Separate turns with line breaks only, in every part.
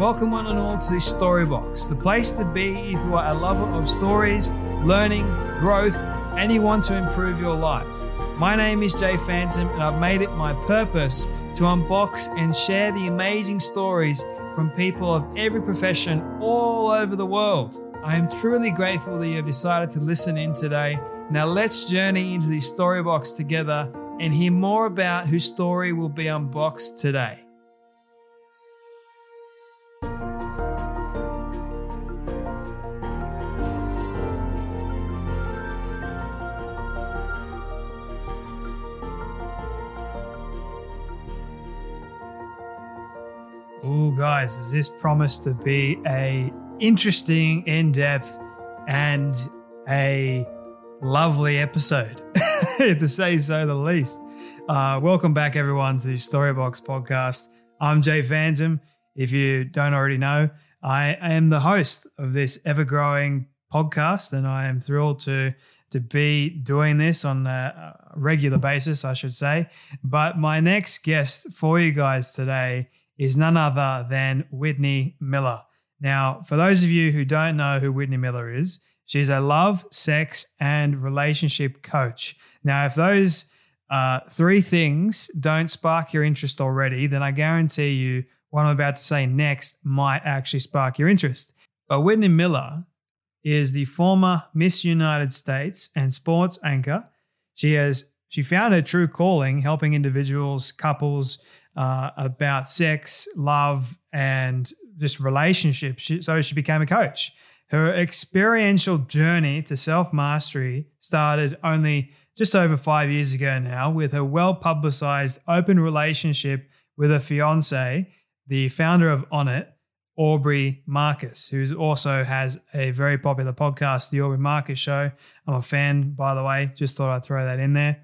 Welcome, one and all, to Storybox, the place to be if you are a lover of stories, learning, growth, and you want to improve your life. My name is Jay Phantom, and I've made it my purpose to unbox and share the amazing stories from people of every profession all over the world. I am truly grateful that you have decided to listen in today. Now, let's journey into the Storybox together and hear more about whose story will be unboxed today. Oh, guys, is this promised to be a interesting, in-depth, and a lovely episode, to say so the least. Uh, welcome back, everyone, to the Storybox podcast. I'm Jay Phantom. If you don't already know, I am the host of this ever-growing podcast, and I am thrilled to to be doing this on a regular basis, I should say. But my next guest for you guys today is none other than Whitney Miller. Now, for those of you who don't know who Whitney Miller is, she's a love, sex, and relationship coach. Now, if those uh, three things don't spark your interest already, then I guarantee you what I'm about to say next might actually spark your interest. But Whitney Miller is the former Miss United States and sports anchor. She has she found her true calling, helping individuals, couples uh, about sex, love, and just relationships. So she became a coach. Her experiential journey to self mastery started only just over five years ago now with her well publicized open relationship with her fiance, the founder of Onnit, Aubrey Marcus, who also has a very popular podcast, The Aubrey Marcus Show. I'm a fan, by the way. Just thought I'd throw that in there.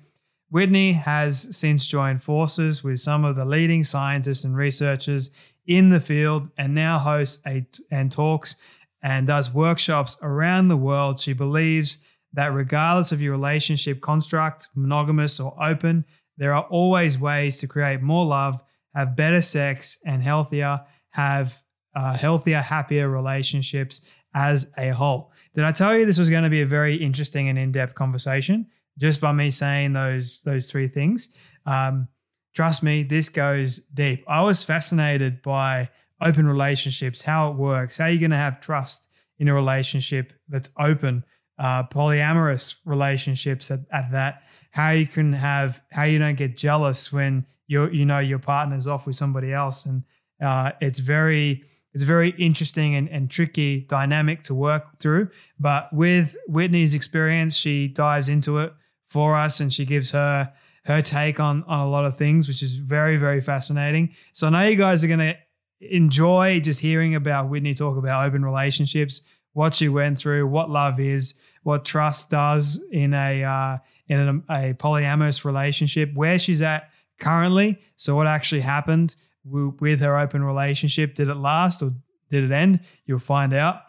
Whitney has since joined forces with some of the leading scientists and researchers in the field and now hosts a, and talks and does workshops around the world. She believes that regardless of your relationship construct, monogamous or open, there are always ways to create more love, have better sex, and healthier, have uh, healthier, happier relationships as a whole. Did I tell you this was going to be a very interesting and in depth conversation? Just by me saying those those three things, um, trust me, this goes deep. I was fascinated by open relationships, how it works, how you're going to have trust in a relationship that's open, uh, polyamorous relationships at, at that, how you can have, how you don't get jealous when you you know your partner's off with somebody else, and uh, it's very it's a very interesting and, and tricky dynamic to work through. But with Whitney's experience, she dives into it for us and she gives her her take on on a lot of things, which is very very fascinating. So I know you guys are going to enjoy just hearing about Whitney talk about open relationships, what she went through, what love is, what trust does in a uh, in a, a polyamorous relationship, where she's at currently. So what actually happened with her open relationship? Did it last or did it end? You'll find out.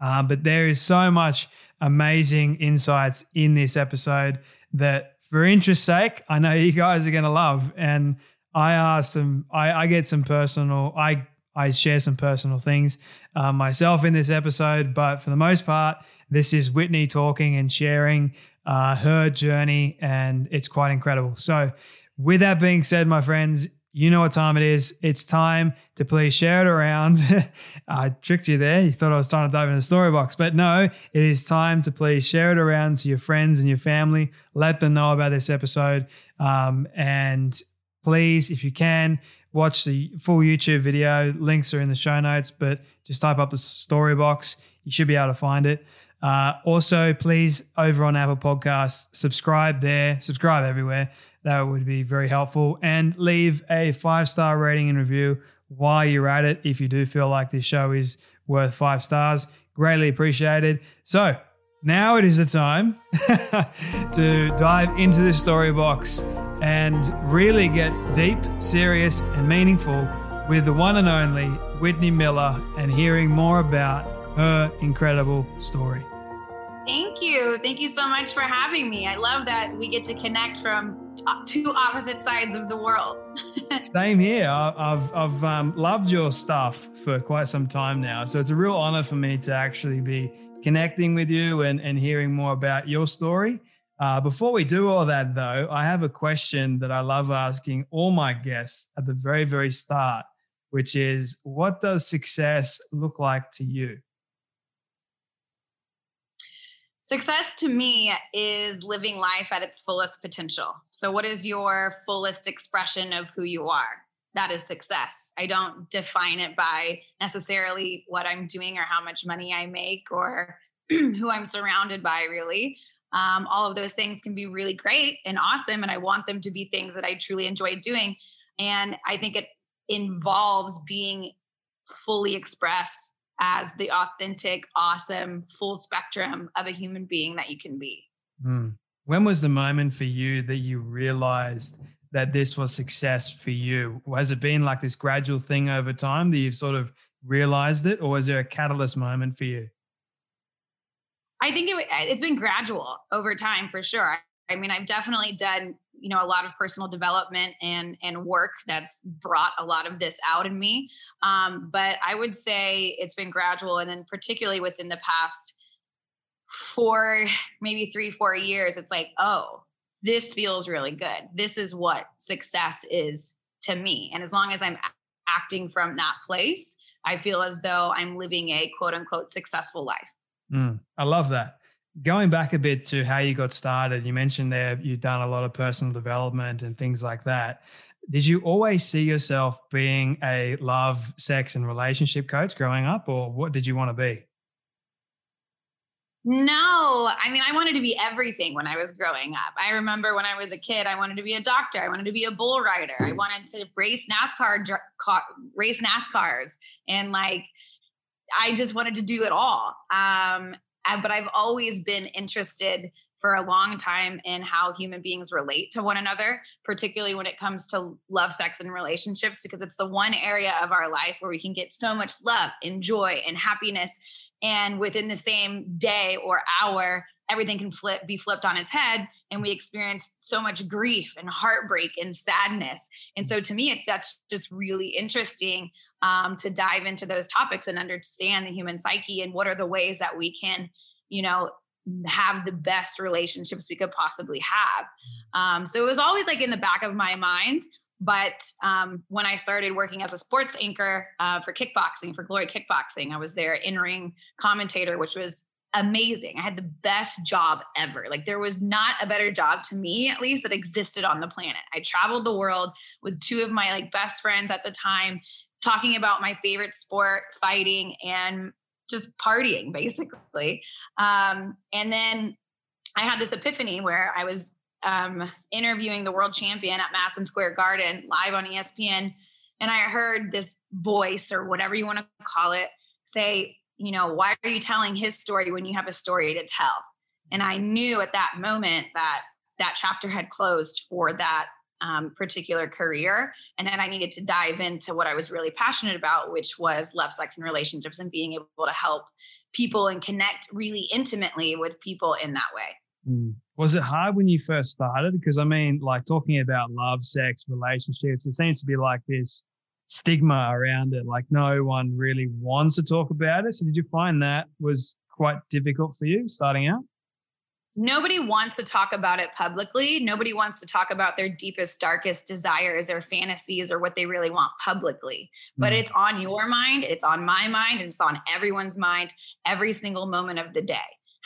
Uh, but there is so much amazing insights in this episode that, for interest's sake, I know you guys are going to love. And I ask some, I, I get some personal, I I share some personal things uh, myself in this episode, but for the most part, this is Whitney talking and sharing uh, her journey, and it's quite incredible. So, with that being said, my friends, you know what time it is. It's time to please share it around. I tricked you there. You thought I was trying to dive in the story box, but no, it is time to please share it around to your friends and your family. Let them know about this episode. Um, and please, if you can, watch the full YouTube video. Links are in the show notes, but just type up the story box. You should be able to find it. Uh, also, please, over on Apple Podcasts, subscribe there, subscribe everywhere. That would be very helpful. And leave a five star rating and review while you're at it if you do feel like this show is worth five stars. Greatly appreciated. So, now it is the time to dive into the story box and really get deep, serious, and meaningful with the one and only Whitney Miller and hearing more about her incredible story.
Thank you. Thank you so much for having me. I love that we get to connect from two opposite sides of the world.
Same here. I've, I've um, loved your stuff for quite some time now. So it's a real honor for me to actually be connecting with you and, and hearing more about your story. Uh, before we do all that, though, I have a question that I love asking all my guests at the very, very start, which is what does success look like to you?
Success to me is living life at its fullest potential. So, what is your fullest expression of who you are? That is success. I don't define it by necessarily what I'm doing or how much money I make or who I'm surrounded by, really. Um, all of those things can be really great and awesome. And I want them to be things that I truly enjoy doing. And I think it involves being fully expressed as the authentic, awesome, full spectrum of a human being that you can be.
Mm. When was the moment for you that you realized that this was success for you? Has it been like this gradual thing over time that you've sort of realized it, or was there a catalyst moment for you?
I think it, it's been gradual over time for sure. I mean, I've definitely done you know a lot of personal development and and work that's brought a lot of this out in me. Um, but i would say it's been gradual and then particularly within the past four maybe three four years it's like oh this feels really good. This is what success is to me. And as long as i'm acting from that place i feel as though i'm living a quote unquote successful life.
Mm, i love that going back a bit to how you got started, you mentioned there you've done a lot of personal development and things like that. Did you always see yourself being a love, sex, and relationship coach growing up, or what did you want to be?
No, I mean, I wanted to be everything when I was growing up. I remember when I was a kid, I wanted to be a doctor. I wanted to be a bull rider. I wanted to race NASCAR, race NASCARs, and like, I just wanted to do it all. Um, but I've always been interested for a long time in how human beings relate to one another, particularly when it comes to love, sex, and relationships, because it's the one area of our life where we can get so much love and joy and happiness. And within the same day or hour, everything can flip be flipped on its head and we experience so much grief and heartbreak and sadness. And so to me it's that's just really interesting um, to dive into those topics and understand the human psyche and what are the ways that we can you know have the best relationships we could possibly have. Um, so it was always like in the back of my mind but um, when I started working as a sports anchor uh, for kickboxing, for Glory Kickboxing, I was their in ring commentator, which was amazing. I had the best job ever. Like there was not a better job to me at least that existed on the planet. I traveled the world with two of my like best friends at the time talking about my favorite sport, fighting and just partying basically. Um, and then I had this epiphany where I was um, interviewing the world champion at Madison Square Garden live on ESPN and I heard this voice or whatever you want to call it say you know, why are you telling his story when you have a story to tell? And I knew at that moment that that chapter had closed for that um, particular career. And then I needed to dive into what I was really passionate about, which was love, sex, and relationships and being able to help people and connect really intimately with people in that way.
Mm. Was it hard when you first started? Because I mean, like talking about love, sex, relationships, it seems to be like this stigma around it. Like no one really wants to talk about it. So did you find that was quite difficult for you starting out?
Nobody wants to talk about it publicly. Nobody wants to talk about their deepest, darkest desires or fantasies or what they really want publicly. But mm. it's on your mind, it's on my mind, and it's on everyone's mind every single moment of the day.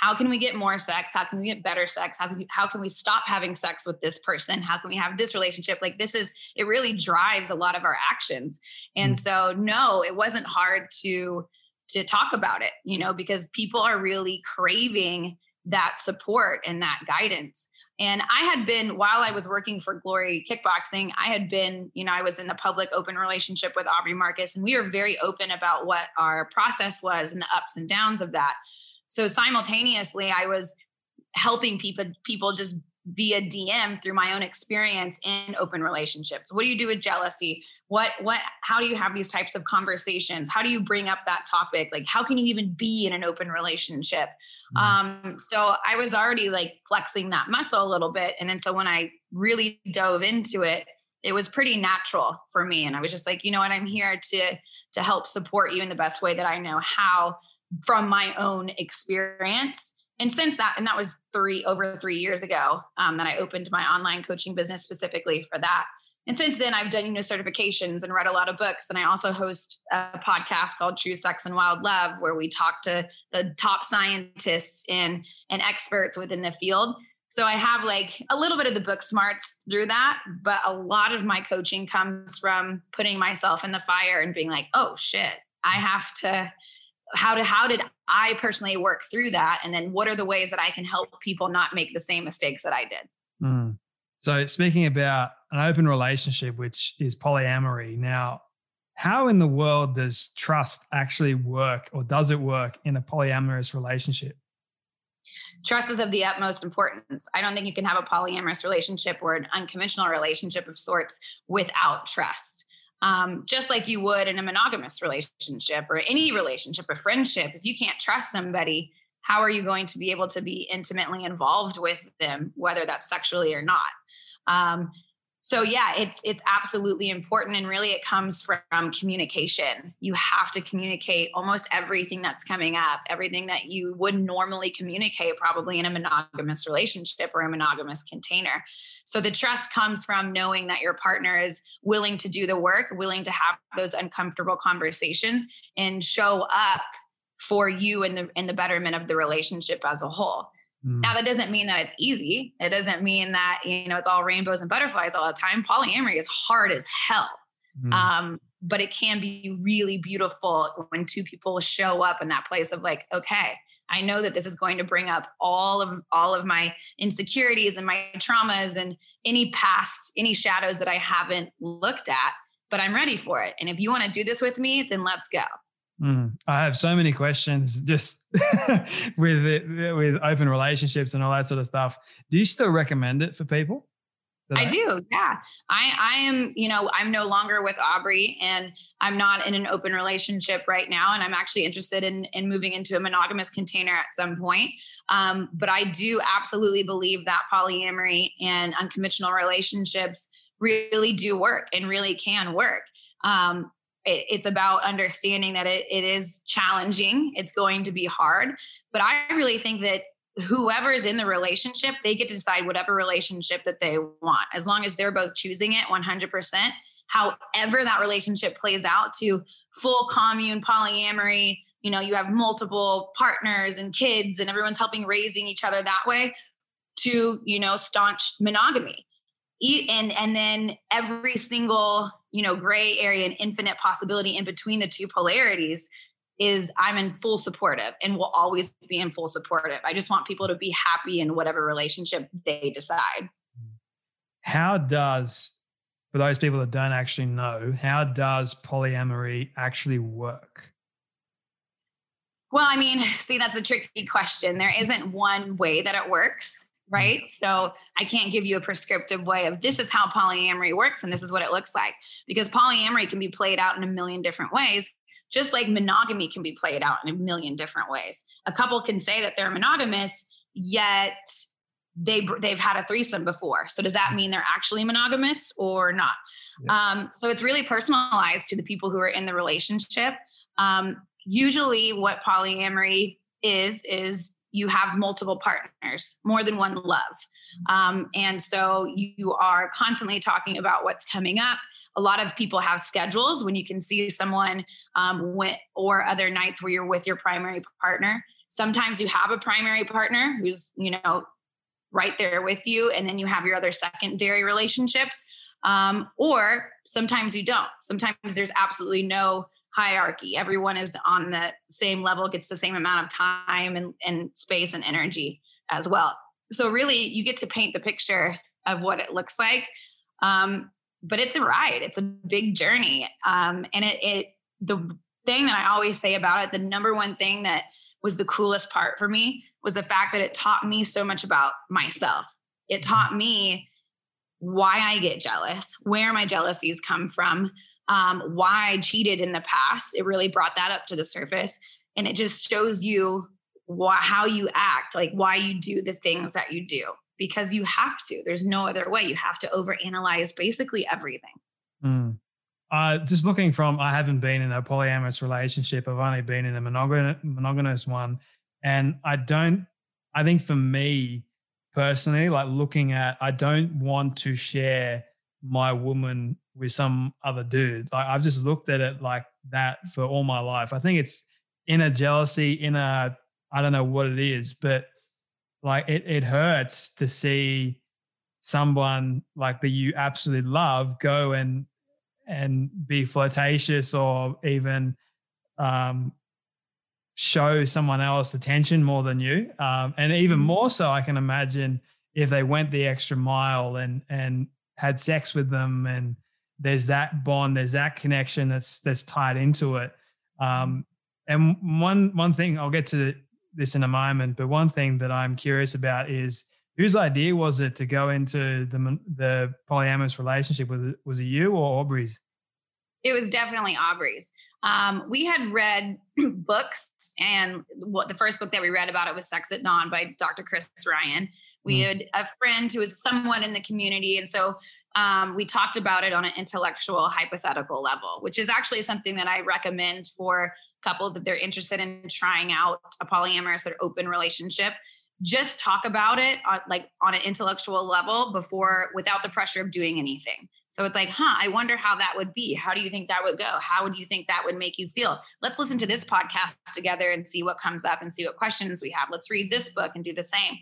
How can we get more sex? How can we get better sex? How can we, how can we stop having sex with this person? How can we have this relationship? Like this is it really drives a lot of our actions. And mm. so no it wasn't hard to to talk about it you know because people are really craving that support and that guidance. And I had been, while I was working for Glory Kickboxing, I had been, you know, I was in the public open relationship with Aubrey Marcus, and we were very open about what our process was and the ups and downs of that. So simultaneously, I was helping people people just be a DM through my own experience in open relationships. What do you do with jealousy? What what how do you have these types of conversations? How do you bring up that topic? Like how can you even be in an open relationship? Mm-hmm. Um so I was already like flexing that muscle a little bit and then so when I really dove into it, it was pretty natural for me and I was just like, you know what, I'm here to to help support you in the best way that I know how from my own experience. And since that and that was three over three years ago um, that i opened my online coaching business specifically for that. And since then i've done you know certifications and read a lot of books. And i also host a podcast called true sex and wild love where we talk to the top scientists and and experts within the field. So i have like a little bit of the book smarts through that but a lot of my coaching comes from putting myself in the fire and being like oh shit i have to how to how did I personally work through that? And then what are the ways that I can help people not make the same mistakes that I did?
Mm. So speaking about an open relationship, which is polyamory, now how in the world does trust actually work or does it work in a polyamorous relationship?
Trust is of the utmost importance. I don't think you can have a polyamorous relationship or an unconventional relationship of sorts without trust um, just like you would in a monogamous relationship or any relationship, a friendship. If you can't trust somebody, how are you going to be able to be intimately involved with them, whether that's sexually or not? Um, so yeah, it's it's absolutely important, and really, it comes from communication. You have to communicate almost everything that's coming up, everything that you would normally communicate, probably in a monogamous relationship or a monogamous container. So the trust comes from knowing that your partner is willing to do the work, willing to have those uncomfortable conversations and show up for you in the in the betterment of the relationship as a whole. Mm. Now that doesn't mean that it's easy. It doesn't mean that you know it's all rainbows and butterflies all the time. Polyamory is hard as hell. Mm. Um, but it can be really beautiful when two people show up in that place of like, okay, I know that this is going to bring up all of all of my insecurities and my traumas and any past any shadows that I haven't looked at, but I'm ready for it. And if you want to do this with me, then let's go.
Mm, I have so many questions just with it, with open relationships and all that sort of stuff. Do you still recommend it for people?
I do. Yeah. I I am, you know, I'm no longer with Aubrey and I'm not in an open relationship right now and I'm actually interested in in moving into a monogamous container at some point. Um, but I do absolutely believe that polyamory and unconventional relationships really do work and really can work. Um, it, it's about understanding that it, it is challenging. It's going to be hard, but I really think that whoever is in the relationship, they get to decide whatever relationship that they want, as long as they're both choosing it 100%. However, that relationship plays out to full commune, polyamory, you know, you have multiple partners and kids, and everyone's helping raising each other that way, to, you know, staunch monogamy. And, and then every single, you know, gray area and infinite possibility in between the two polarities is I'm in full supportive and will always be in full supportive. I just want people to be happy in whatever relationship they decide.
How does, for those people that don't actually know, how does polyamory actually work?
Well, I mean, see, that's a tricky question. There isn't one way that it works, right? So I can't give you a prescriptive way of this is how polyamory works and this is what it looks like because polyamory can be played out in a million different ways just like monogamy can be played out in a million different ways. A couple can say that they're monogamous, yet they they've had a threesome before. So does that mean they're actually monogamous or not? Yeah. Um, so it's really personalized to the people who are in the relationship. Um, usually, what polyamory is is you have multiple partners, more than one love, um, and so you are constantly talking about what's coming up a lot of people have schedules when you can see someone um, when, or other nights where you're with your primary partner sometimes you have a primary partner who's, you know, right there with you, and then you have your other secondary relationships. Um, or sometimes you don't. Sometimes there's absolutely no hierarchy. Everyone is on the same level, gets the same amount of time and, and space and energy as well. So really you get to paint the picture of what it looks like. Um, but it's a ride. It's a big journey. Um, and it, it, the thing that I always say about it, the number one thing that was the coolest part for me was the fact that it taught me so much about myself. It taught me why I get jealous, where my jealousies come from, um, why I cheated in the past. It really brought that up to the surface. And it just shows you how you act, like why you do the things that you do, because you have to. There's no other way. You have to overanalyze basically everything.
Mm. Uh, just looking from, I haven't been in a polyamorous relationship. I've only been in a monogamous one. And I don't, I think for me personally, like looking at, I don't want to share my woman with some other dude. Like I've just looked at it like that for all my life. I think it's in a jealousy, in a I don't know what it is, but like it it hurts to see someone like that you absolutely love go and and be flirtatious or even um, show someone else attention more than you. Um, and even mm-hmm. more so, I can imagine if they went the extra mile and and had sex with them and there's that bond, there's that connection that's that's tied into it. Um, and one one thing I'll get to this in a moment, but one thing that I'm curious about is whose idea was it to go into the the polyamorous relationship? Was it was it you or Aubrey's?
It was definitely Aubrey's. Um, we had read books, and what the first book that we read about it was Sex at Dawn by Dr. Chris Ryan. We mm. had a friend who was somewhat in the community, and so um, we talked about it on an intellectual hypothetical level, which is actually something that I recommend for couples if they're interested in trying out a polyamorous or open relationship. Just talk about it on, like on an intellectual level before, without the pressure of doing anything. So it's like, huh, I wonder how that would be. How do you think that would go? How would you think that would make you feel? Let's listen to this podcast together and see what comes up and see what questions we have. Let's read this book and do the same.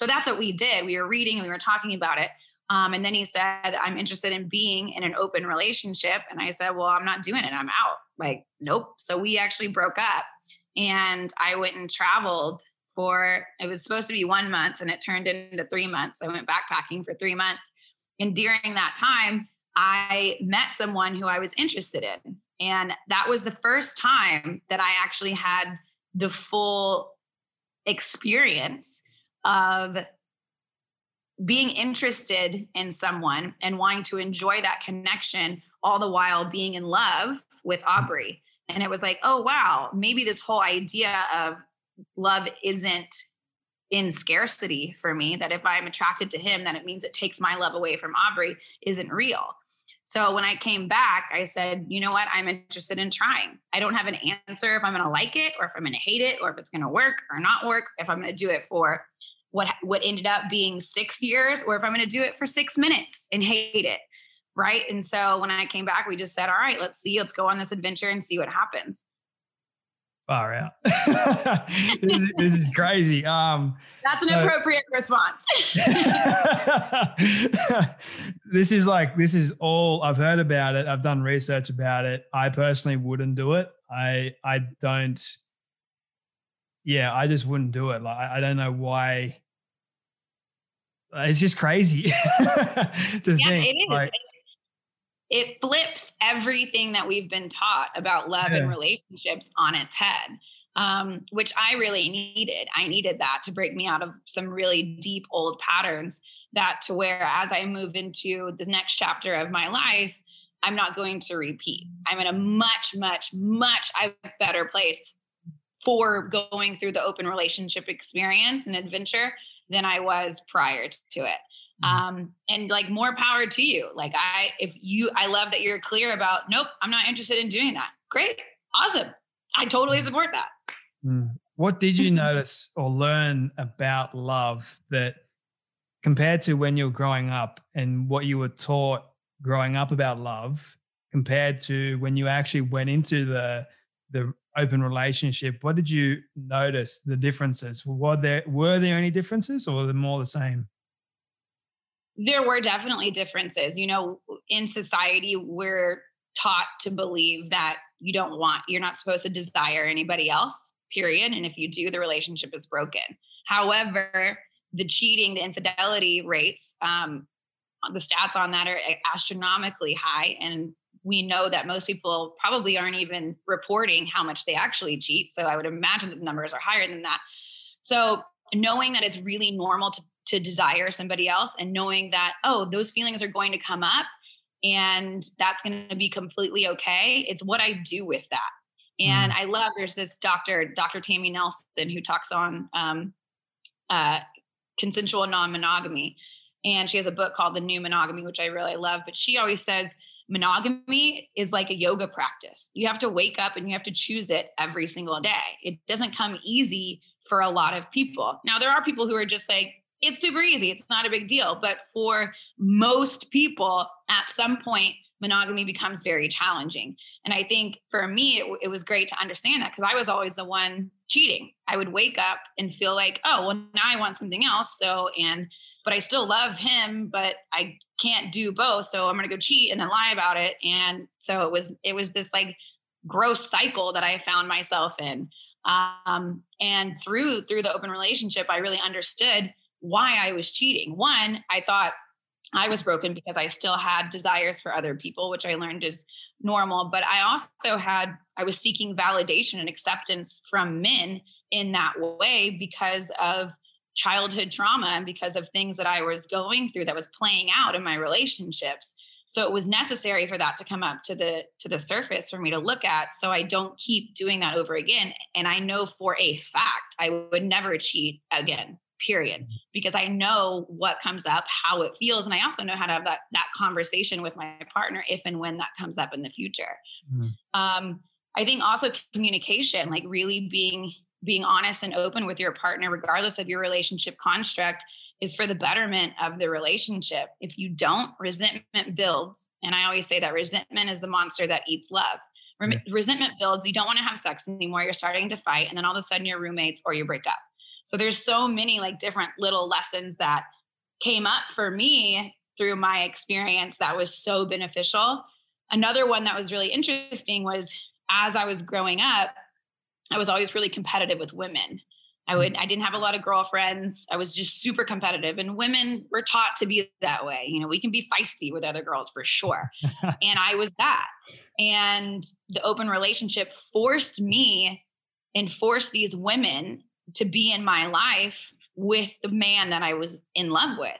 So that's what we did. We were reading and we were talking about it. Um, and then he said, I'm interested in being in an open relationship. And I said, Well, I'm not doing it. I'm out. Like, nope. So we actually broke up. And I went and traveled for, it was supposed to be one month and it turned into three months. I went backpacking for three months. And during that time, I met someone who I was interested in. And that was the first time that I actually had the full experience of being interested in someone and wanting to enjoy that connection all the while being in love with Aubrey. And it was like, oh, wow, maybe this whole idea of love isn't in scarcity for me, that if I'm attracted to him, then it means it takes my love away from Aubrey isn't real. So when I came back, I said, you know what? I'm interested in trying. I don't have an answer if I'm going to like it or if I'm going to hate it or if it's going to work or not work, if I'm going to do it for what what ended up being six years or if i'm going to do it for six minutes and hate it right and so when i came back we just said all right let's see let's go on this adventure and see what happens
far out this, is, this is crazy um
that's an uh, appropriate response
this is like this is all i've heard about it i've done research about it i personally wouldn't do it i i don't yeah, I just wouldn't do it. Like I don't know why. It's just crazy to yeah, think. It, like,
it flips everything that we've been taught about love yeah. and relationships on its head. Um, which I really needed. I needed that to break me out of some really deep old patterns. That to where, as I move into the next chapter of my life, I'm not going to repeat. I'm in a much, much, much better place for going through the open relationship experience and adventure than I was prior to it. Mm-hmm. Um, and like more power to you. Like I, if you, I love that you're clear about, nope, I'm not interested in doing that. Great. Awesome. I totally mm. support that.
Mm. What did you notice or learn about love that compared to when you were growing up and what you were taught growing up about love compared to when you actually went into the the open relationship, what did you notice the differences? Were there were there any differences or were they more the same?
There were definitely differences. You know, in society, we're taught to believe that you don't want, you're not supposed to desire anybody else, period. And if you do, the relationship is broken. However, the cheating, the infidelity rates, um, the stats on that are astronomically high. And we know that most people probably aren't even reporting how much they actually cheat. So I would imagine that the numbers are higher than that. So knowing that it's really normal to, to desire somebody else and knowing that, oh, those feelings are going to come up and that's going to be completely okay. It's what I do with that. And mm. I love there's this doctor, Dr. Tammy Nelson, who talks on um, uh, consensual non monogamy. And she has a book called The New Monogamy, which I really love. But she always says, monogamy is like a yoga practice. You have to wake up and you have to choose it every single day. It doesn't come easy for a lot of people. Now, there are people who are just like, it's super easy, it's not a big deal. But for most people, at some point, monogamy becomes very challenging. And I think for me, it, it was great to understand that because I was always the one cheating. I would wake up and feel like, oh, well, now I want something else. So, and, but I still love him, but I can't do both. So I'm going to go cheat and then lie about it. And so it was, it was this like gross cycle that I found myself in. Um, and through, through the open relationship, I really understood why I was cheating. One, I thought I was broken because I still had desires for other people, which I learned is normal. But I also had, I was seeking validation and acceptance from men in that way because of childhood trauma and because of things that I was going through that was playing out in my relationships. So it was necessary for that to come up to the to the surface for me to look at so I don't keep doing that over again and I know for a fact I would never cheat again period because i know what comes up how it feels and i also know how to have that that conversation with my partner if and when that comes up in the future. Mm-hmm. um, i think also communication like really being being honest and open with your partner regardless of your relationship construct is for the betterment of the relationship. If you don't resentment builds and i always say that resentment is the monster that eats love. Resentment builds you don't want to have sex anymore you're starting to fight and then all of a sudden you're roommates or you break up so there's so many like different little lessons that came up for me through my experience that was so beneficial. Another one that was really interesting was as I was growing up, I was always really competitive with women. I would I didn't have a lot of girlfriends. I was just super competitive and women were taught to be that way. You know, we can be feisty with other girls for sure. and I was that. And the open relationship forced me and forced these women to be in my life with the man that I was in love with.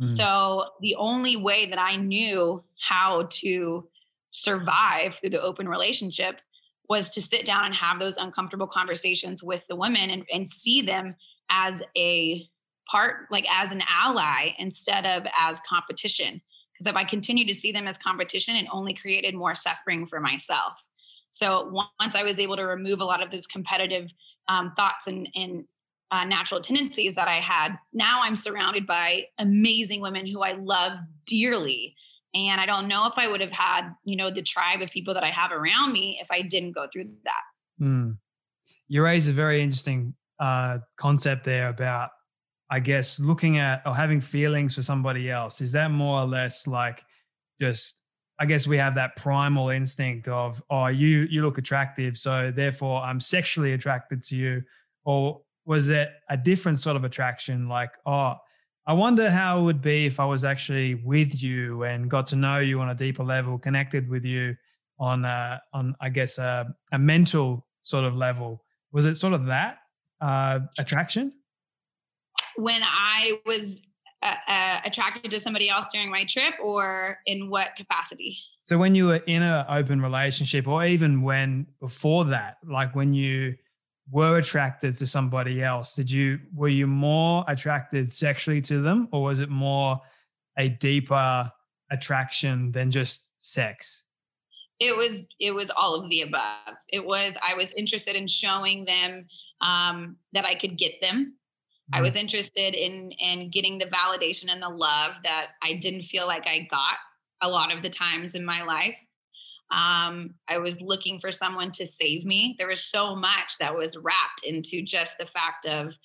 Mm. So the only way that I knew how to survive through the open relationship was to sit down and have those uncomfortable conversations with the women and, and see them as a part, like as an ally instead of as competition. Because if I continued to see them as competition, it only created more suffering for myself. So once I was able to remove a lot of those competitive um, thoughts and, and uh, natural tendencies that I had. Now I'm surrounded by amazing women who I love dearly. And I don't know if I would have had, you know, the tribe of people that I have around me if I didn't go through that.
Mm. You raise a very interesting uh, concept there about, I guess, looking at or having feelings for somebody else. Is that more or less like just I guess we have that primal instinct of, oh, you you look attractive, so therefore I'm sexually attracted to you, or was it a different sort of attraction? Like, oh, I wonder how it would be if I was actually with you and got to know you on a deeper level, connected with you on a, on I guess a, a mental sort of level. Was it sort of that uh, attraction?
When I was uh, uh, attracted to somebody else during my trip or in what capacity?
So when you were in an open relationship or even when before that, like when you were attracted to somebody else, did you were you more attracted sexually to them or was it more a deeper attraction than just sex?
It was it was all of the above. It was I was interested in showing them um, that I could get them I was interested in in getting the validation and the love that I didn't feel like I got a lot of the times in my life. Um, I was looking for someone to save me. There was so much that was wrapped into just the fact of,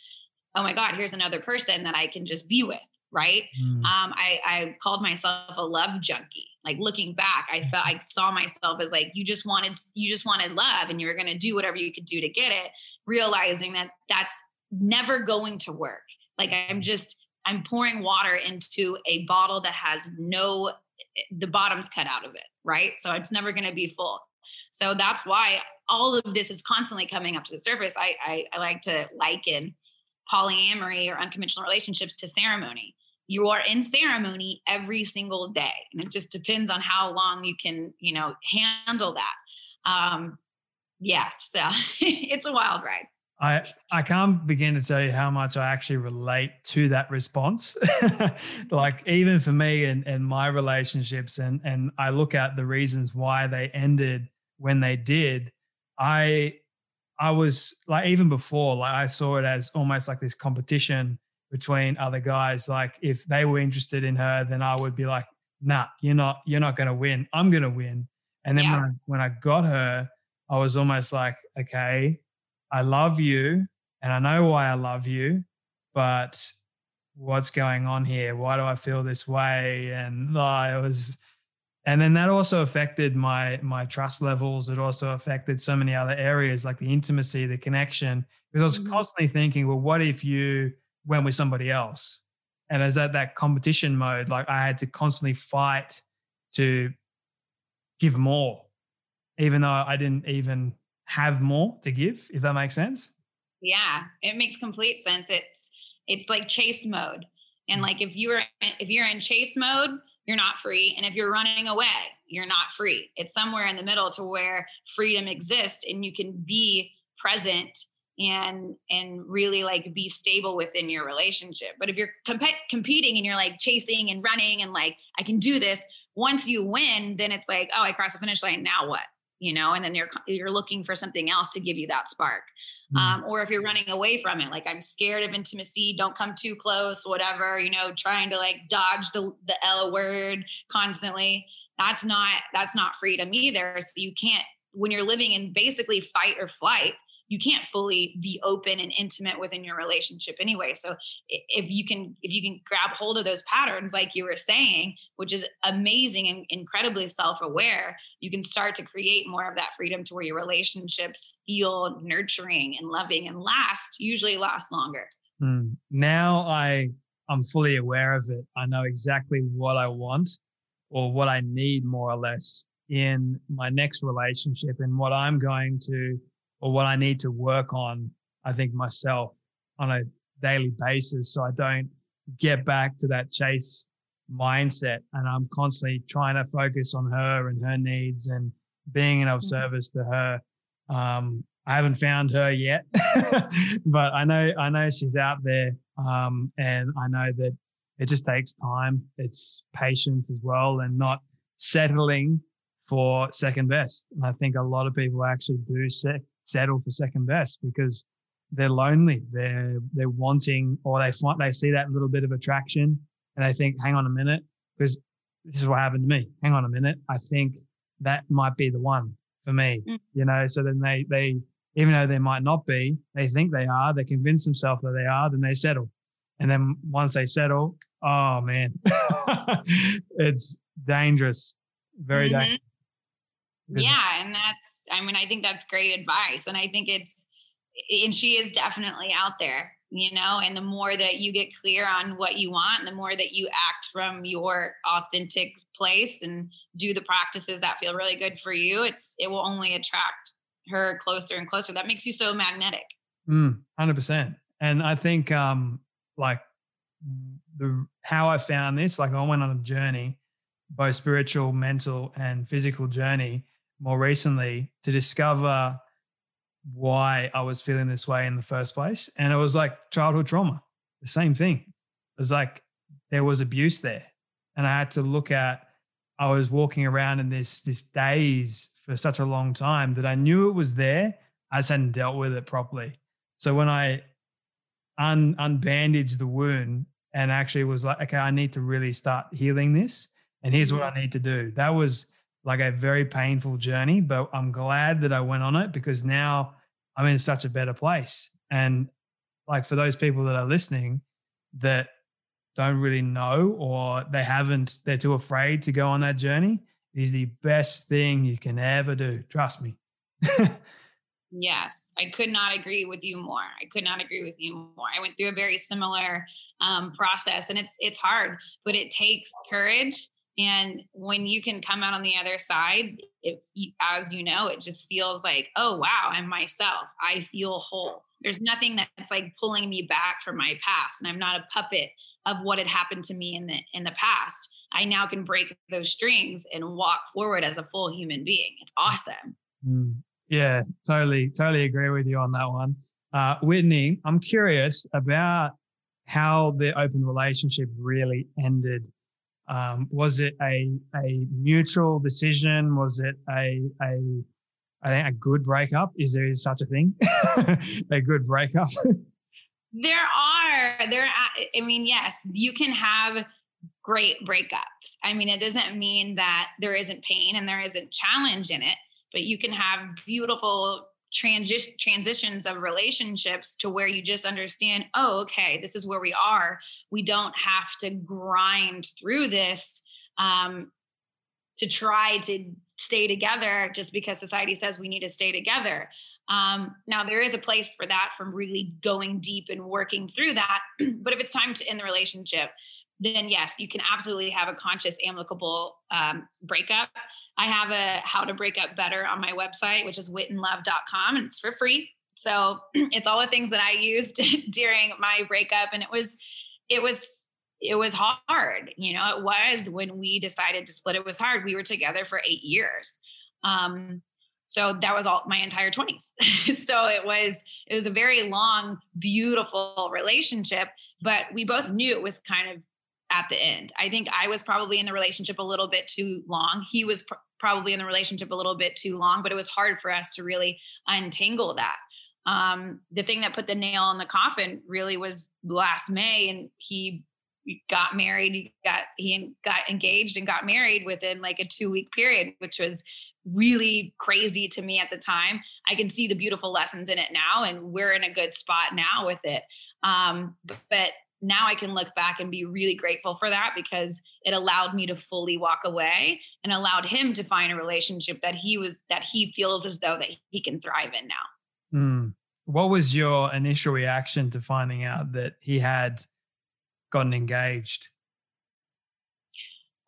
oh my God, here's another person that I can just be with. Right. Mm. Um, I, I called myself a love junkie. Like looking back, I felt I saw myself as like you just wanted you just wanted love and you were going to do whatever you could do to get it, realizing that that's never going to work. Like I'm just I'm pouring water into a bottle that has no the bottom's cut out of it, right? So it's never going to be full. So that's why all of this is constantly coming up to the surface. I, I, I like to liken polyamory or unconventional relationships to ceremony. You are in ceremony every single day, and it just depends on how long you can, you know, handle that. Um, yeah, so it's a wild ride.
I I can't begin to tell you how much I actually relate to that response. like even for me and, and my relationships and and I look at the reasons why they ended when they did, I I was like even before, like I saw it as almost like this competition between other guys. Like if they were interested in her, then I would be like, nah, you're not, you're not gonna win. I'm gonna win. And then yeah. when I when I got her, I was almost like, okay, I love you and I know why I love you, but what's going on here? Why do I feel this way? And oh, it was, and then that also affected my my trust levels. It also affected so many other areas like the intimacy, the connection. Because I was mm-hmm. constantly thinking, well, what if you went with somebody else? And as at that competition mode, like I had to constantly fight to give more, even though I didn't even have more to give, if that makes sense.
Yeah, it makes complete sense. It's it's like chase mode. And mm. like if you're if you're in chase mode, you're not free. And if you're running away, you're not free. It's somewhere in the middle to where freedom exists and you can be present and and really like be stable within your relationship. But if you're comp- competing and you're like chasing and running and like I can do this, once you win, then it's like, oh, I crossed the finish line. Now what? You know and then you're you're looking for something else to give you that spark. Mm. um, or if you're running away from it like i'm scared of intimacy don't come too close whatever you know trying to like dodge the the l word constantly. That's not that's not freedom either. So you can't when you're living in basically fight or flight you can't fully be open and intimate within your relationship anyway. So if you can if you can grab hold of those patterns like you were saying which is amazing and incredibly self-aware you can start to create more of that freedom to where your relationships feel nurturing and loving and last usually last longer.
Mm. now i i'm fully aware of it. I know exactly what i want or what i need more or less in my next relationship and what i'm going to or what I need to work on, I think myself on a daily basis. So I don't get back to that chase mindset. And I'm constantly trying to focus on her and her needs and being of mm-hmm. service to her. Um, I haven't found her yet, but I know I know she's out there, um, and I know that it just takes time. It's patience as well, and not settling for second best. And I think a lot of people actually do set, settle for second best because they're lonely. They're they're wanting, or they find they see that little bit of attraction, and they think, "Hang on a minute," because this is what happened to me. Hang on a minute, I think that might be the one for me. Mm. You know, so then they they even though they might not be, they think they are. They convince themselves that they are. Then they settle, and then once they settle, oh man, it's dangerous, very mm-hmm. dangerous.
Yeah, and that's I mean I think that's great advice and I think it's and she is definitely out there, you know, and the more that you get clear on what you want, the more that you act from your authentic place and do the practices that feel really good for you, it's it will only attract her closer and closer. That makes you so magnetic.
Mm, 100%. And I think um like the how I found this, like I went on a journey, both spiritual, mental, and physical journey more recently to discover why I was feeling this way in the first place. And it was like childhood trauma, the same thing. It was like there was abuse there. And I had to look at, I was walking around in this this daze for such a long time that I knew it was there. I just hadn't dealt with it properly. So when I un unbandaged the wound and actually was like, okay, I need to really start healing this. And here's what mm-hmm. I need to do. That was like a very painful journey, but I'm glad that I went on it because now I'm in such a better place. And like for those people that are listening that don't really know or they haven't, they're too afraid to go on that journey, it is the best thing you can ever do. Trust me.
yes, I could not agree with you more. I could not agree with you more. I went through a very similar um, process, and it's it's hard, but it takes courage. And when you can come out on the other side, it, as you know, it just feels like, oh wow, I'm myself. I feel whole. There's nothing that's like pulling me back from my past, and I'm not a puppet of what had happened to me in the in the past. I now can break those strings and walk forward as a full human being. It's awesome.
Mm, yeah, totally, totally agree with you on that one. Uh, Whitney, I'm curious about how the open relationship really ended. Um, was it a a mutual decision? Was it a a I think a good breakup? Is there such a thing? a good breakup?
there are there. I mean, yes, you can have great breakups. I mean, it doesn't mean that there isn't pain and there isn't challenge in it, but you can have beautiful transition transitions of relationships to where you just understand oh okay this is where we are. We don't have to grind through this um, to try to stay together just because society says we need to stay together. Um, now there is a place for that from really going deep and working through that but if it's time to end the relationship then yes you can absolutely have a conscious amicable um, breakup I have a how to break up better on my website, which is whitnlove.com, and it's for free. So it's all the things that I used during my breakup. And it was, it was, it was hard. You know, it was when we decided to split, it was hard. We were together for eight years. Um, so that was all my entire 20s. so it was, it was a very long, beautiful relationship, but we both knew it was kind of at the end. I think I was probably in the relationship a little bit too long. He was pr- probably in the relationship a little bit too long, but it was hard for us to really untangle that. Um, the thing that put the nail in the coffin really was last May, and he got married. He got he got engaged and got married within like a two week period, which was really crazy to me at the time. I can see the beautiful lessons in it now, and we're in a good spot now with it. Um, but now I can look back and be really grateful for that because it allowed me to fully walk away and allowed him to find a relationship that he was that he feels as though that he can thrive in now.
Mm. What was your initial reaction to finding out that he had gotten engaged?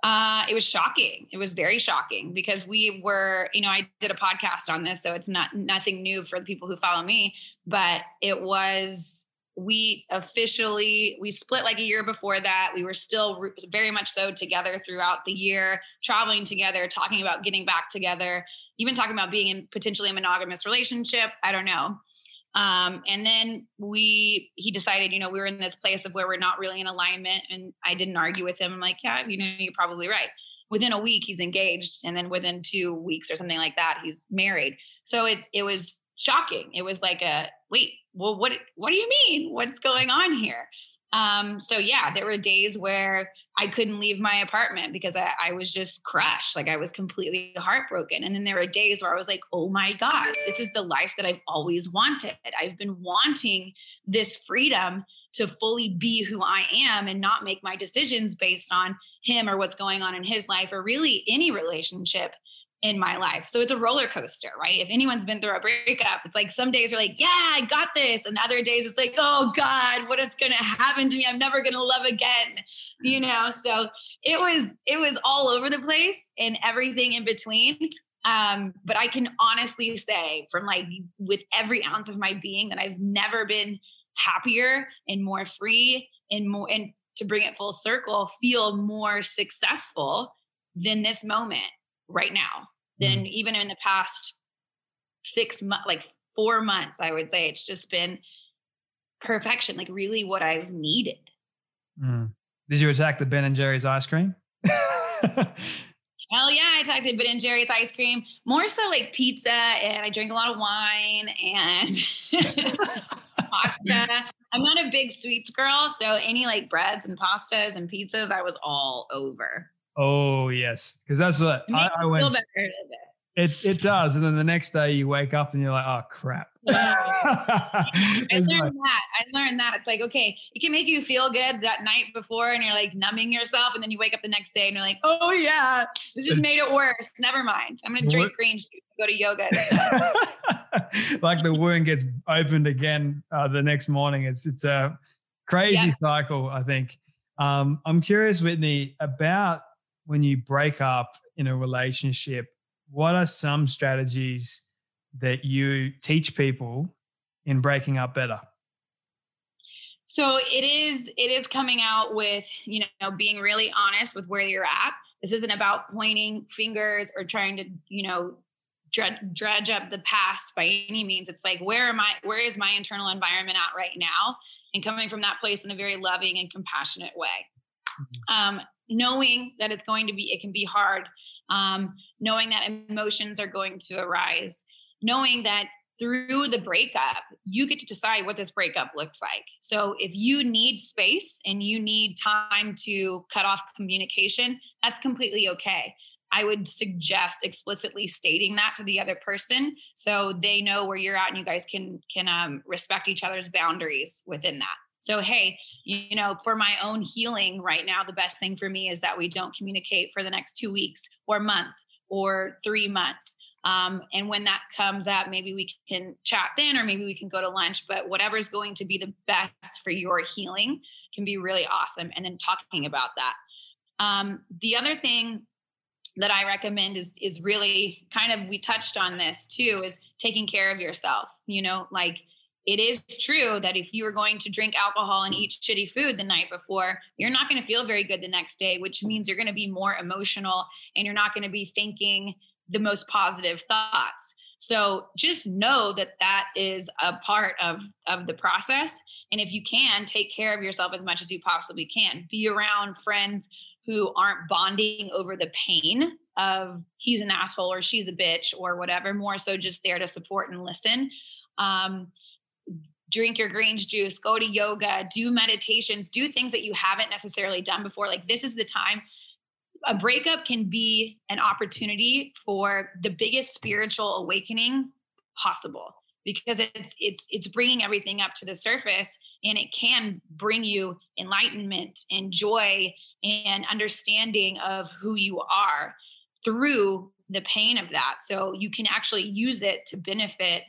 Uh, it was shocking. It was very shocking because we were, you know, I did a podcast on this, so it's not nothing new for the people who follow me, but it was we officially we split like a year before that. We were still very much so together throughout the year traveling together talking about getting back together even talking about being in potentially a monogamous relationship i don't know. Um, and then we he decided you know we were in this place of where we're not really in alignment and i didn't argue with him. I'm like yeah you know you're probably right. Within a week he's engaged and then within two weeks or something like that he's married. So it it was shocking. It was like a wait well, what what do you mean? What's going on here? Um, so yeah, there were days where I couldn't leave my apartment because I, I, was just crushed. Like I was completely heartbroken. And then there were days where I was like, oh my God, this is the life that I've always wanted. I've been wanting this freedom to fully be who I am and not make my decisions based on him or what's going on in his life or really any relationship in my life. So it's a roller coaster, right? If anyone's been through a breakup, it's like some days you're like, yeah, I got this. And other days it's like, oh God, what is gonna happen to me? I'm never gonna love again. You know, so it was it was all over the place and everything in between. Um, but I can honestly say from like with every ounce of my being that I've never been happier and more free and more and to bring it full circle, feel more successful than this moment right now than mm. even in the past six months, like four months, I would say. It's just been perfection, like really what I've needed.
Mm. Did you attack the Ben and Jerry's ice cream?
Hell yeah, I attacked the Ben and Jerry's ice cream. More so like pizza, and I drink a lot of wine and pasta. I'm not a big sweets girl, so any like breads and pastas and pizzas, I was all over.
Oh yes, because that's what I, I went. It it does, and then the next day you wake up and you're like, oh crap.
I learned like, that. I learned that. It's like okay, it can make you feel good that night before, and you're like numbing yourself, and then you wake up the next day and you're like, oh yeah, this just made it worse. Never mind. I'm gonna drink green juice, go to yoga.
like the wound gets opened again uh, the next morning. It's it's a crazy yeah. cycle. I think. Um, I'm curious, Whitney, about when you break up in a relationship what are some strategies that you teach people in breaking up better?
So it is it is coming out with, you know, being really honest with where you're at. This isn't about pointing fingers or trying to, you know, dredge, up the past by any means. It's like where am I where is my internal environment at right now? And coming from that place in a very loving and compassionate way. Mm-hmm. Um, knowing that it's going to be it can be hard um, knowing that emotions are going to arise, knowing that through the breakup, you get to decide what this breakup looks like. So if you need space and you need time to cut off communication, that's completely okay. I would suggest explicitly stating that to the other person so they know where you're at and you guys can can um, respect each other's boundaries within that. So, hey, you know, for my own healing right now, the best thing for me is that we don't communicate for the next two weeks or month or three months. Um, and when that comes up, maybe we can chat then, or maybe we can go to lunch. But whatever is going to be the best for your healing can be really awesome. And then talking about that. Um, the other thing that I recommend is is really kind of we touched on this too is taking care of yourself. You know, like it is true that if you are going to drink alcohol and eat shitty food the night before, you're not going to feel very good the next day, which means you're going to be more emotional and you're not going to be thinking the most positive thoughts. So just know that that is a part of of the process and if you can take care of yourself as much as you possibly can. Be around friends who aren't bonding over the pain of he's an asshole or she's a bitch or whatever, more so just there to support and listen. Um, drink your greens juice, go to yoga, do meditations, do things that you haven't necessarily done before. Like this is the time. A breakup can be an opportunity for the biggest spiritual awakening possible because it's it's it's bringing everything up to the surface and it can bring you enlightenment and joy and understanding of who you are through the pain of that so you can actually use it to benefit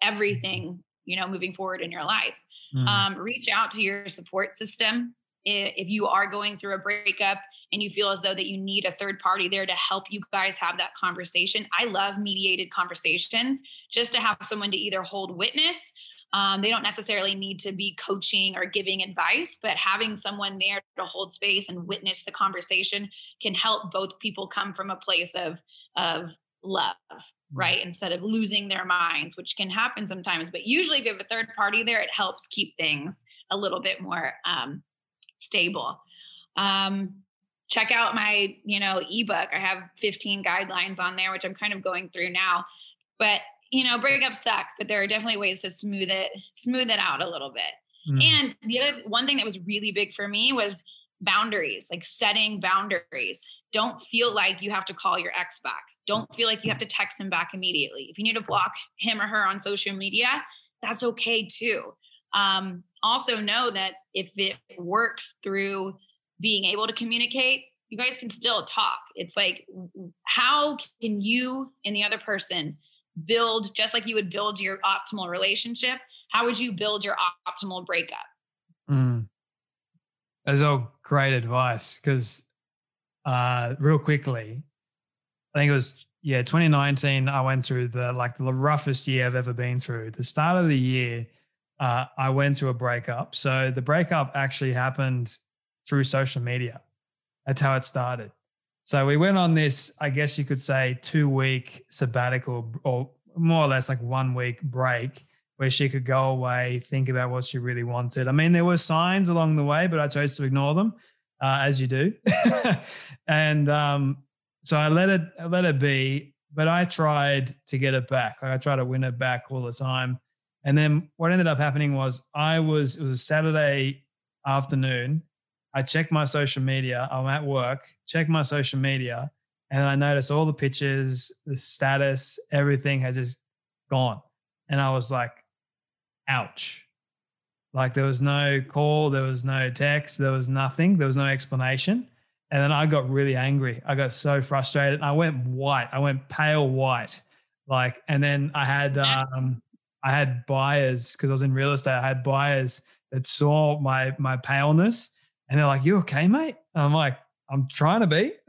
everything you know moving forward in your life mm. um, reach out to your support system if you are going through a breakup and you feel as though that you need a third party there to help you guys have that conversation i love mediated conversations just to have someone to either hold witness um, they don't necessarily need to be coaching or giving advice, but having someone there to hold space and witness the conversation can help both people come from a place of of love, mm-hmm. right? Instead of losing their minds, which can happen sometimes. But usually, if you have a third party there, it helps keep things a little bit more um, stable. Um, check out my, you know, ebook. I have 15 guidelines on there, which I'm kind of going through now. But you know, breakups suck, but there are definitely ways to smooth it, smooth it out a little bit. Mm. And the other one thing that was really big for me was boundaries, like setting boundaries. Don't feel like you have to call your ex back. Don't feel like you have to text him back immediately. If you need to block him or her on social media, that's okay too. Um, also, know that if it works through being able to communicate, you guys can still talk. It's like, how can you and the other person build just like you would build your optimal relationship? How would you build your optimal breakup?
Mm. That's all great advice because, uh, real quickly, I think it was yeah 2019. I went through the like the roughest year I've ever been through. The start of the year, uh, I went through a breakup. So the breakup actually happened through social media. That's how it started. So we went on this, I guess you could say, two week sabbatical or more or less like one week break where she could go away, think about what she really wanted. I mean, there were signs along the way, but I chose to ignore them, uh, as you do. and um, so I let it I let it be, but I tried to get it back. Like I tried to win it back all the time. And then what ended up happening was I was it was a Saturday afternoon. I check my social media. I'm at work, check my social media, and I notice all the pictures, the status, everything had just gone. And I was like, ouch. Like there was no call, there was no text, there was nothing, there was no explanation. And then I got really angry. I got so frustrated. I went white. I went pale white. Like, and then I had um I had buyers because I was in real estate. I had buyers that saw my my paleness and they're like, "You okay, mate?" And I'm like, "I'm trying to be."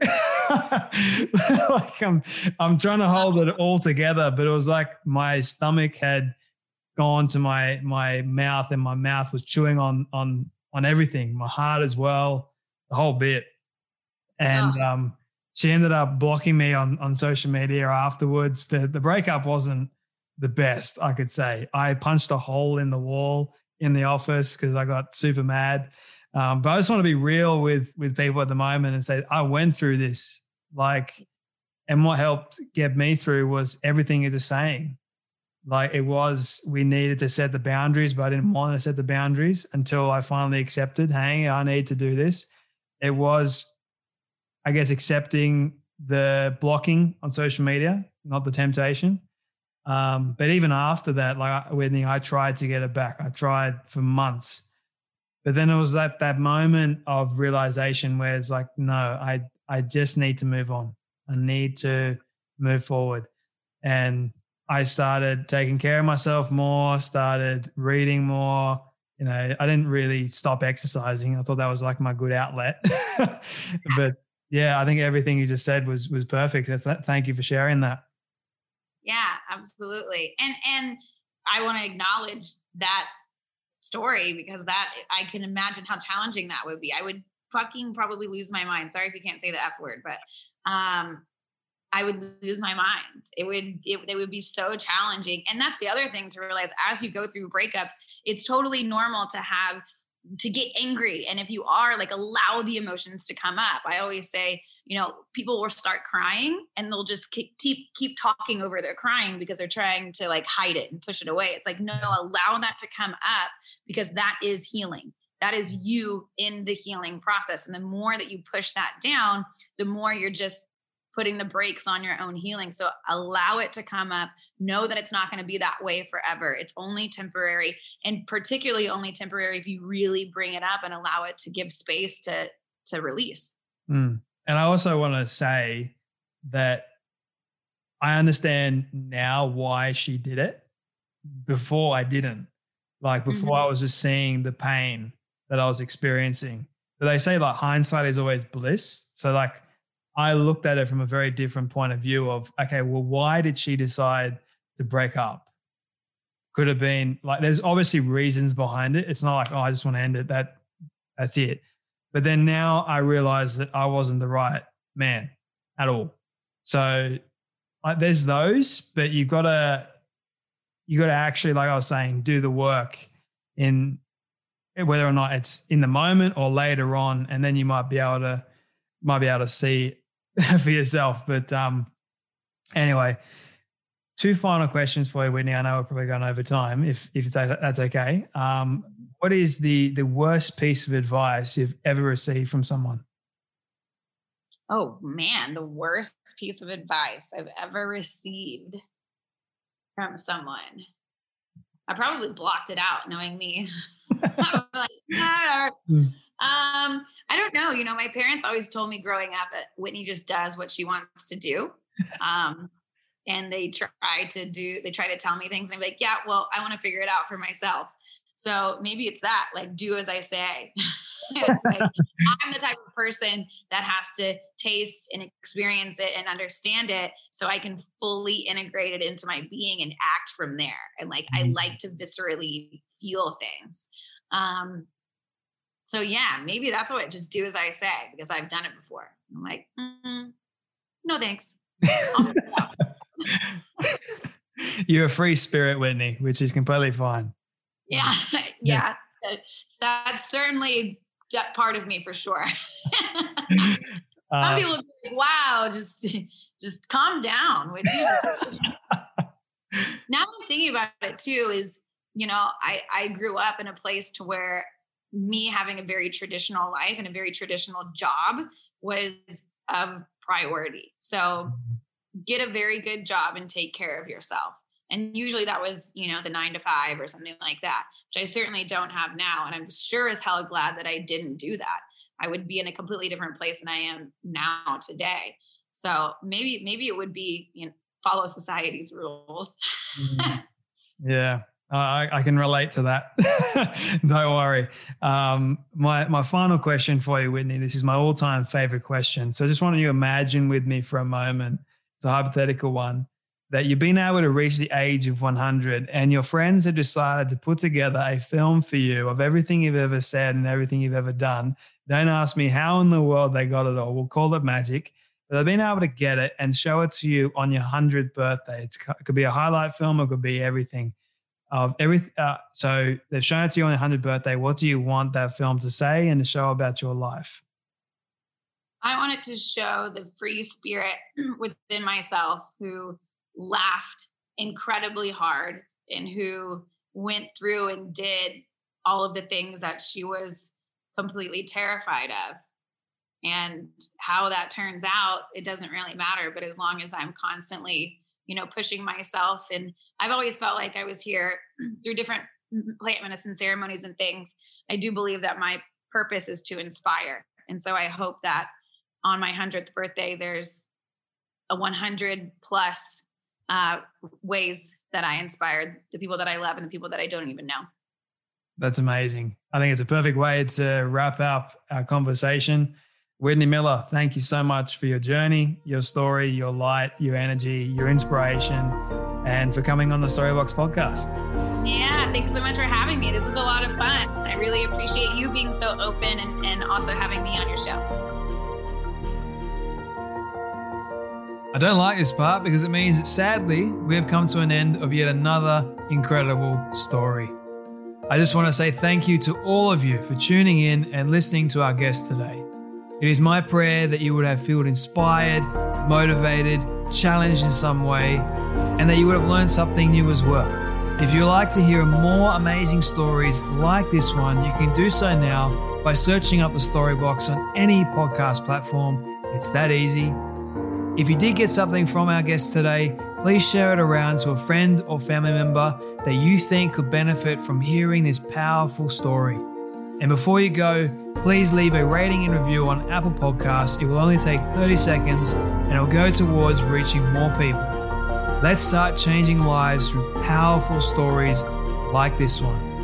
like I'm I'm trying to hold it all together, but it was like my stomach had gone to my my mouth and my mouth was chewing on on on everything, my heart as well, the whole bit. And oh. um she ended up blocking me on on social media afterwards. The the breakup wasn't the best, I could say. I punched a hole in the wall in the office because I got super mad. Um, but I just want to be real with with people at the moment and say I went through this. Like, and what helped get me through was everything you're just saying. Like it was, we needed to set the boundaries, but I didn't want to set the boundaries until I finally accepted, hey, I need to do this. It was, I guess, accepting the blocking on social media, not the temptation. Um, but even after that, like Whitney, I tried to get it back. I tried for months but then it was at that moment of realization where it's like, no, I I just need to move on. I need to move forward. And I started taking care of myself more, started reading more. You know, I didn't really stop exercising. I thought that was like my good outlet. but yeah, I think everything you just said was was perfect. Thank you for sharing that.
Yeah, absolutely. And and I want to acknowledge that story because that I can imagine how challenging that would be. I would fucking probably lose my mind. Sorry if you can't say the F word, but um I would lose my mind. It would it, it would be so challenging. And that's the other thing to realize as you go through breakups, it's totally normal to have to get angry and if you are like allow the emotions to come up. I always say you know, people will start crying and they'll just keep keep talking over their crying because they're trying to like hide it and push it away. It's like no, allow that to come up because that is healing. That is you in the healing process. And the more that you push that down, the more you're just putting the brakes on your own healing. So allow it to come up. Know that it's not going to be that way forever. It's only temporary and particularly only temporary if you really bring it up and allow it to give space to to release.
Mm. And I also want to say that I understand now why she did it. Before I didn't. Like before mm-hmm. I was just seeing the pain that I was experiencing. But they say like hindsight is always bliss. So like I looked at it from a very different point of view of okay, well, why did she decide to break up? Could have been like there's obviously reasons behind it. It's not like, oh, I just want to end it. That that's it. But then now I realize that I wasn't the right man at all. So like, there's those, but you've got to you got to actually, like I was saying, do the work in whether or not it's in the moment or later on, and then you might be able to might be able to see for yourself. But um, anyway, two final questions for you, Whitney. I know we're probably going over time. If if that's okay. Um, what is the the worst piece of advice you've ever received from someone?
Oh man, the worst piece of advice I've ever received from someone. I probably blocked it out, knowing me. like, hmm. Um, I don't know. You know, my parents always told me growing up that Whitney just does what she wants to do. Um, and they try to do, they try to tell me things, and I'm like, yeah, well, I want to figure it out for myself. So maybe it's that, like, do as I say. like, I'm the type of person that has to taste and experience it and understand it so I can fully integrate it into my being and act from there. And like, mm-hmm. I like to viscerally feel things. Um, so yeah, maybe that's what just do as I say because I've done it before. I'm like, mm, no thanks.
You're a free spirit, Whitney, which is completely fine.
Yeah, yeah, yeah. that's certainly part of me for sure. Some uh, people like, "Wow, just just calm down." Which is now I'm thinking about it too. Is you know, I I grew up in a place to where me having a very traditional life and a very traditional job was of priority. So mm-hmm. get a very good job and take care of yourself. And usually that was, you know, the nine to five or something like that, which I certainly don't have now. And I'm sure as hell glad that I didn't do that. I would be in a completely different place than I am now today. So maybe, maybe it would be, you know, follow society's rules.
mm-hmm. Yeah. I, I, can relate to that. Don't worry. Um, my my final question for you, Whitney. This is my all time favorite question. So, I just want you to imagine with me for a moment. It's a hypothetical one that you've been able to reach the age of 100 and your friends have decided to put together a film for you of everything you've ever said and everything you've ever done. Don't ask me how in the world they got it all. We'll call it magic. But they've been able to get it and show it to you on your 100th birthday. It's, it could be a highlight film, it could be everything. Of everything, uh, so they've shown it to you on your 100th birthday. What do you want that film to say and to show about your life?
I want it to show the free spirit within myself who laughed incredibly hard and who went through and did all of the things that she was completely terrified of. And how that turns out, it doesn't really matter. But as long as I'm constantly, you know, pushing myself, and I've always felt like I was here through different plant medicine ceremonies and things. I do believe that my purpose is to inspire. And so I hope that on my 100th birthday, there's a 100 plus uh, ways that I inspired the people that I love and the people that I don't even know.
That's amazing. I think it's a perfect way to wrap up our conversation. Whitney Miller, thank you so much for your journey, your story, your light, your energy, your inspiration, and for coming on the Storybox podcast.
Yeah, thanks so much for having me. This was a lot of fun. I really appreciate you being so open and, and also having me on your show.
I don't like this part because it means that sadly, we have come to an end of yet another incredible story. I just want to say thank you to all of you for tuning in and listening to our guest today. It is my prayer that you would have felt inspired, motivated, challenged in some way, and that you would have learned something new as well. If you'd like to hear more amazing stories like this one, you can do so now by searching up the Storybox on any podcast platform. It's that easy if you did get something from our guest today, please share it around to a friend or family member that you think could benefit from hearing this powerful story. And before you go, please leave a rating and review on Apple Podcasts. It will only take 30 seconds and it will go towards reaching more people. Let's start changing lives through powerful stories like this one.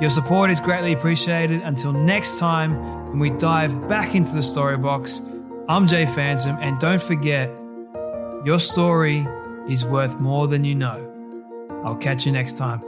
Your support is greatly appreciated. Until next time, when we dive back into the story box, I'm Jay Phantom, and don't forget, your story is worth more than you know. I'll catch you next time.